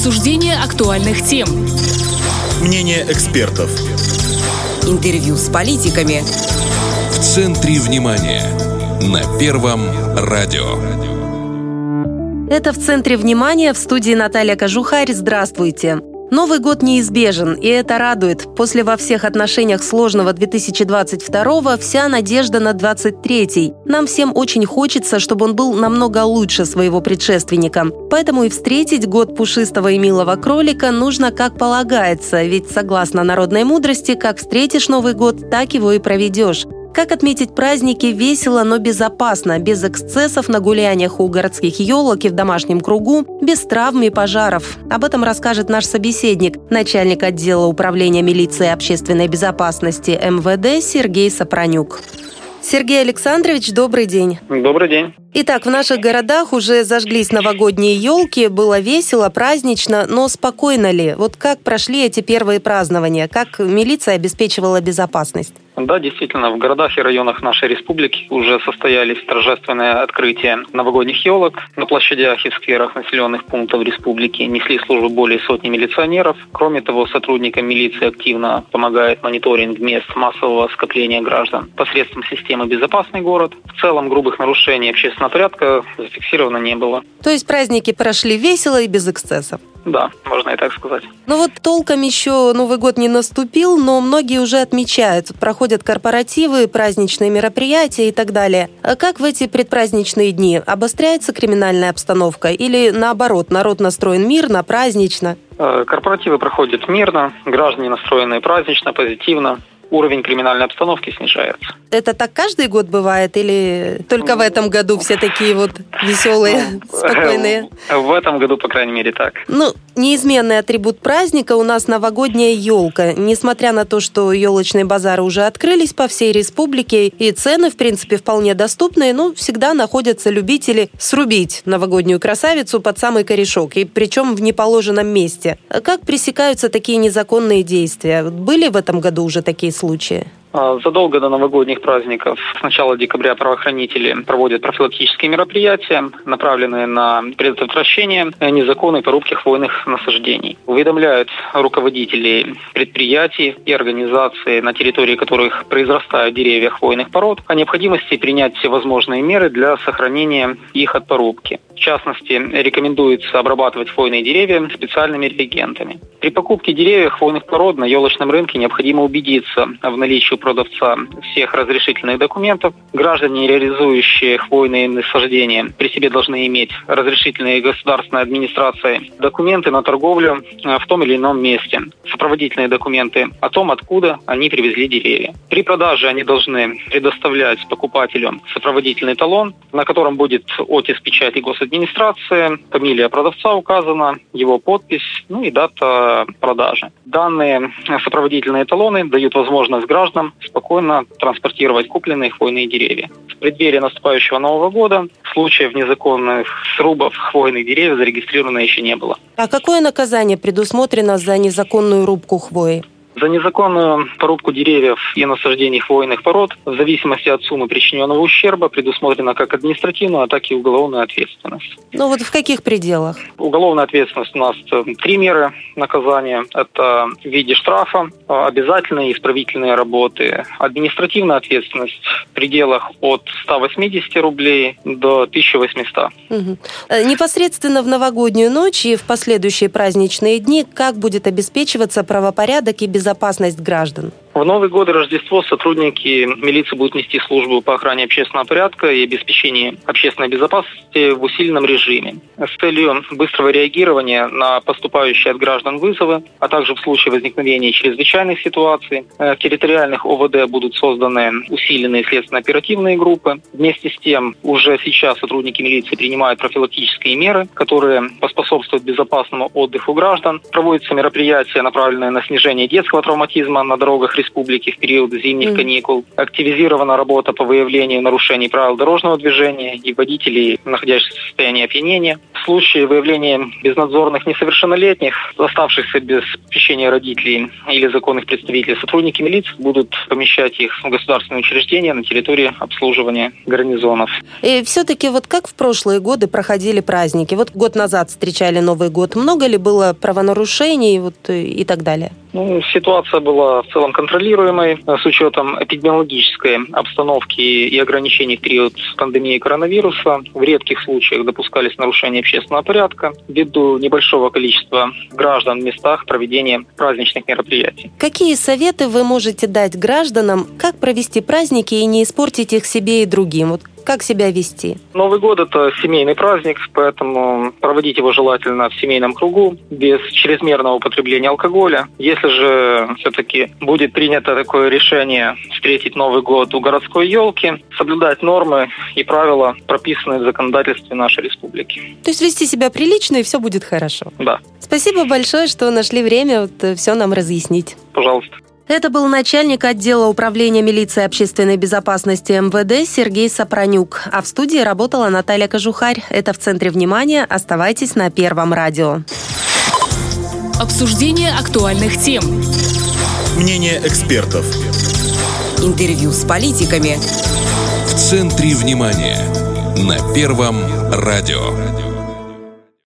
Обсуждение актуальных тем. Мнение экспертов. Интервью с политиками. В центре внимания. На Первом радио. Это в центре внимания в студии Наталья Кожухарь. Здравствуйте. Новый год неизбежен, и это радует. После во всех отношениях сложного 2022 вся надежда на 23 Нам всем очень хочется, чтобы он был намного лучше своего предшественника. Поэтому и встретить год пушистого и милого кролика нужно как полагается, ведь согласно народной мудрости, как встретишь Новый год, так его и проведешь. Как отметить праздники весело, но безопасно, без эксцессов на гуляниях у городских елок и в домашнем кругу, без травм и пожаров? Об этом расскажет наш собеседник, начальник отдела управления милиции общественной безопасности МВД Сергей Сапронюк. Сергей Александрович, добрый день. Добрый день. Итак, в наших городах уже зажглись новогодние елки, было весело, празднично, но спокойно ли? Вот как прошли эти первые празднования? Как милиция обеспечивала безопасность? Да, действительно, в городах и районах нашей республики уже состоялись торжественные открытия новогодних елок. На площадях и скверах населенных пунктов республики несли службу более сотни милиционеров. Кроме того, сотрудникам милиции активно помогает мониторинг мест массового скопления граждан посредством системы «Безопасный город». В целом грубых нарушений общественного порядка зафиксировано не было. То есть праздники прошли весело и без эксцессов? Да, можно и так сказать. Ну вот толком еще Новый год не наступил, но многие уже отмечают, проходят корпоративы, праздничные мероприятия и так далее. А как в эти предпраздничные дни? Обостряется криминальная обстановка или наоборот, народ настроен мирно, празднично? Э, корпоративы проходят мирно, граждане настроены празднично, позитивно уровень криминальной обстановки снижается. Это так каждый год бывает или только в этом году все такие вот веселые, ну, спокойные? В этом году, по крайней мере, так. Ну, неизменный атрибут праздника у нас новогодняя елка. Несмотря на то, что елочные базары уже открылись по всей республике, и цены, в принципе, вполне доступные, но всегда находятся любители срубить новогоднюю красавицу под самый корешок, и причем в неположенном месте. Как пресекаются такие незаконные действия? Были в этом году уже такие случаи? А, задолго до новогодних праздников с начала декабря правоохранители проводят профилактические мероприятия, направленные на предотвращение незаконной порубки хвойных насаждений. Уведомляют руководителей предприятий и организаций, на территории которых произрастают деревья хвойных пород, о необходимости принять все возможные меры для сохранения их от порубки. В частности, рекомендуется обрабатывать хвойные деревья специальными реагентами. При покупке деревьев хвойных пород на елочном рынке необходимо убедиться в наличии продавца всех разрешительных документов. Граждане, реализующие хвойные насаждения, при себе должны иметь разрешительные государственной администрации документы на торговлю э, в том или ином месте, сопроводительные документы о том, откуда они привезли деревья. При продаже они должны предоставлять покупателю сопроводительный талон, на котором будет оттиск печати государственной администрации, фамилия продавца указана, его подпись, ну и дата продажи. Данные сопроводительные талоны дают возможность гражданам спокойно транспортировать купленные хвойные деревья. В преддверии наступающего Нового года случаев незаконных срубов хвойных деревьев зарегистрировано еще не было. А какое наказание предусмотрено за незаконную рубку хвои? За незаконную порубку деревьев и насаждений хвойных пород в зависимости от суммы причиненного ущерба предусмотрена как административная, так и уголовная ответственность. Ну вот в каких пределах? Уголовная ответственность у нас э, три меры наказания. Это в виде штрафа, обязательные исправительные работы, административная ответственность в пределах от 180 рублей до 1800. Угу. Непосредственно в новогоднюю ночь и в последующие праздничные дни как будет обеспечиваться правопорядок и безопасность граждан? В Новый год и Рождество сотрудники милиции будут нести службу по охране общественного порядка и обеспечению общественной безопасности в усиленном режиме с целью быстрого реагирования на поступающие от граждан вызовы, а также в случае возникновения чрезвычайных ситуаций. Э, в территориальных ОВД будут созданы усиленные следственно-оперативные группы. Вместе с тем, уже сейчас сотрудники милиции принимают профилактические меры, которые поспособствуют безопасному отдыху граждан. Проводятся мероприятия, направленные на снижение детского травматизма на дорогах республики в период зимних каникул. Активизирована работа по выявлению нарушений правил дорожного движения и водителей, находящихся в состоянии опьянения. В случае выявления безнадзорных несовершеннолетних, оставшихся без попечения родителей или законных представителей, сотрудники милиции будут помещать их в государственные учреждения на территории обслуживания гарнизонов. И все-таки вот как в прошлые годы проходили праздники? Вот год назад встречали встречали Новый год? Много ли было правонарушений вот, и так далее? Ну, ситуация была в целом контролируемой э, с учетом эпидемиологической обстановки и ограничений в период пандемии коронавируса. В редких случаях допускались нарушения общественного порядка ввиду небольшого количества граждан в местах проведения праздничных мероприятий. Какие советы вы можете дать гражданам, как провести праздники и не испортить их себе и другим? Вот как себя вести? Новый год – это семейный праздник, поэтому проводить его желательно в семейном кругу, без чрезмерного употребления алкоголя. Если же все-таки будет принято такое решение встретить Новый год у городской елки, соблюдать нормы и правила, прописанные в законодательстве нашей республики. То есть вести себя прилично, и все будет хорошо? Да. Спасибо большое, что нашли время вот э, все нам разъяснить. Пожалуйста. Это был начальник отдела управления милиции общественной безопасности МВД Сергей Сапронюк. А в студии работала Наталья Кожухарь. Это в центре внимания. Оставайтесь на Первом радио. Обсуждение актуальных тем. Мнение экспертов. Интервью с политиками. В центре внимания. На Первом радио.